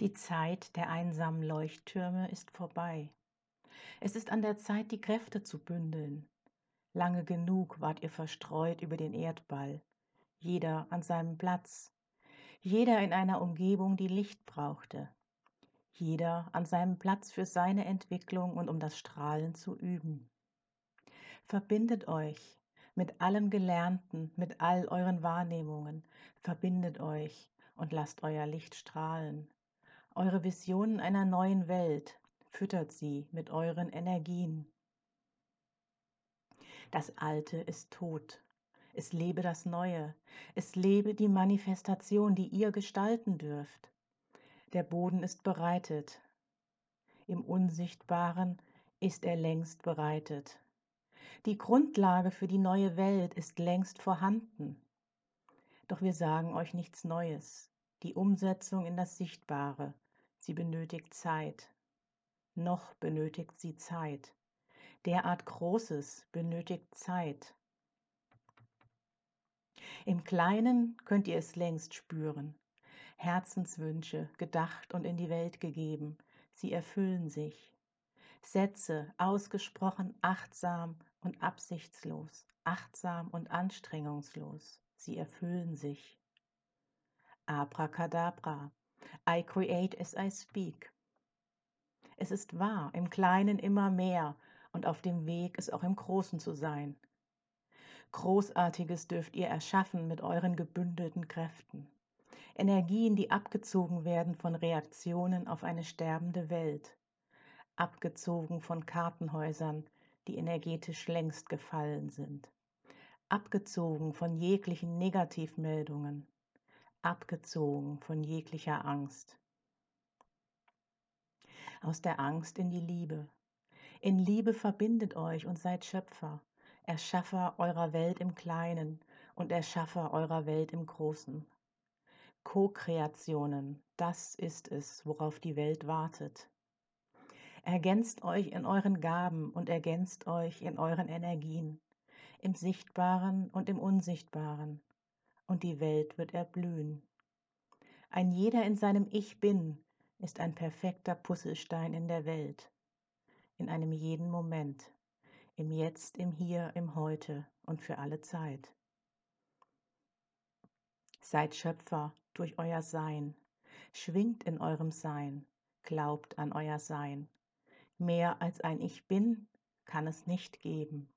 Die Zeit der einsamen Leuchttürme ist vorbei. Es ist an der Zeit, die Kräfte zu bündeln. Lange genug wart ihr verstreut über den Erdball, jeder an seinem Platz, jeder in einer Umgebung, die Licht brauchte, jeder an seinem Platz für seine Entwicklung und um das Strahlen zu üben. Verbindet euch mit allem Gelernten, mit all euren Wahrnehmungen, verbindet euch und lasst euer Licht strahlen. Eure Visionen einer neuen Welt, füttert sie mit euren Energien. Das Alte ist tot. Es lebe das Neue. Es lebe die Manifestation, die ihr gestalten dürft. Der Boden ist bereitet. Im Unsichtbaren ist er längst bereitet. Die Grundlage für die neue Welt ist längst vorhanden. Doch wir sagen euch nichts Neues. Die Umsetzung in das Sichtbare, sie benötigt Zeit. Noch benötigt sie Zeit. Derart Großes benötigt Zeit. Im Kleinen könnt ihr es längst spüren. Herzenswünsche, gedacht und in die Welt gegeben, sie erfüllen sich. Sätze, ausgesprochen achtsam und absichtslos, achtsam und anstrengungslos, sie erfüllen sich. Abracadabra, I create as I speak. Es ist wahr, im Kleinen immer mehr und auf dem Weg, es auch im Großen zu sein. Großartiges dürft ihr erschaffen mit euren gebündelten Kräften. Energien, die abgezogen werden von Reaktionen auf eine sterbende Welt, abgezogen von Kartenhäusern, die energetisch längst gefallen sind, abgezogen von jeglichen Negativmeldungen, abgezogen von jeglicher Angst. Aus der Angst in die Liebe. In Liebe verbindet euch und seid Schöpfer, Erschaffer eurer Welt im Kleinen und Erschaffer eurer Welt im Großen. Co-Kreationen, das ist es, worauf die Welt wartet. Ergänzt euch in euren Gaben und ergänzt euch in euren Energien, im Sichtbaren und im Unsichtbaren, und die Welt wird erblühen. Ein jeder in seinem Ich bin ist ein perfekter Puzzlestein in der Welt, in einem jeden Moment, im Jetzt, im Hier, im Heute und für alle Zeit. Seid Schöpfer durch euer Sein, schwingt in eurem Sein, glaubt an euer Sein. Mehr als ein Ich bin kann es nicht geben.